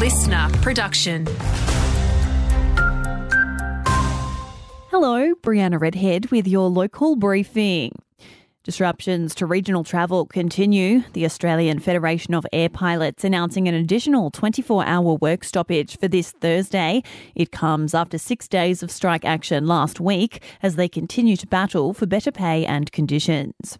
LiSTNR production. Hello, Brianna Redhead with your local briefing. Disruptions to regional travel continue. The Australian Federation of Air Pilots announcing an additional 24 hour work stoppage for this Thursday. It comes after six days of strike action last week as they continue to battle for better pay and conditions.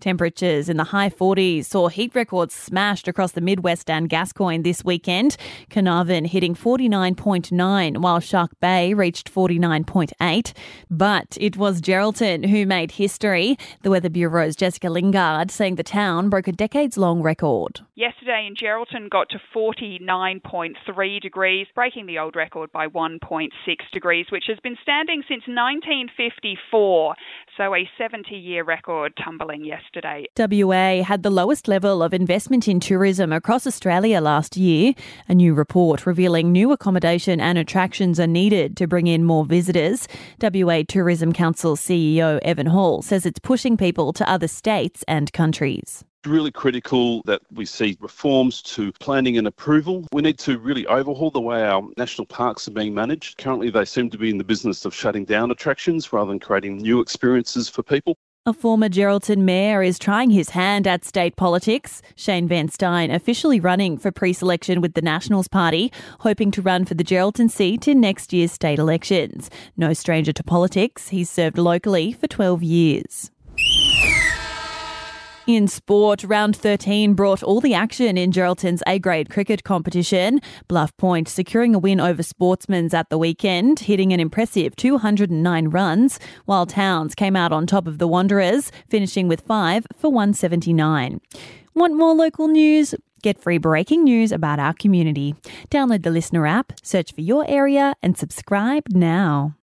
Temperatures in the high 40s saw heat records smashed across the Midwest and Gascoyne this weekend. Carnarvon hitting 49.9 while Shark Bay reached 49.8. But it was Geraldton who made history. The Weather Bureau's Jessica Lingard saying the town broke a decades long record. Yesterday in Geraldton got to 49.3 degrees, breaking the old record by 1.6 degrees, which has been standing since 1954. So a 70 year record tumbling yesterday yesterday. WA had the lowest level of investment in tourism across Australia last year. A new report revealing new accommodation and attractions are needed to bring in more visitors. WA Tourism Council CEO Evan Hall says it's pushing people to other states and countries. It's really critical that we see reforms to planning and approval. We need to really overhaul the way our national parks are being managed. Currently, they seem to be in the business of shutting down attractions rather than creating new experiences for people. A former Geraldton mayor is trying his hand at state politics. Shane Van Styn officially running for pre selection with the Nationals Party, hoping to run for the Geraldton seat in next year's state elections. No stranger to politics, he's served locally for 12 years. In sport, round 13 brought all the action in Geraldton's A grade cricket competition. Bluff Point securing a win over Sportsman's at the weekend, hitting an impressive 209 runs, while Towns came out on top of the Wanderers, finishing with five for 179. Want more local news? Get free breaking news about our community. Download the LiSTNR app, search for your area, and subscribe now.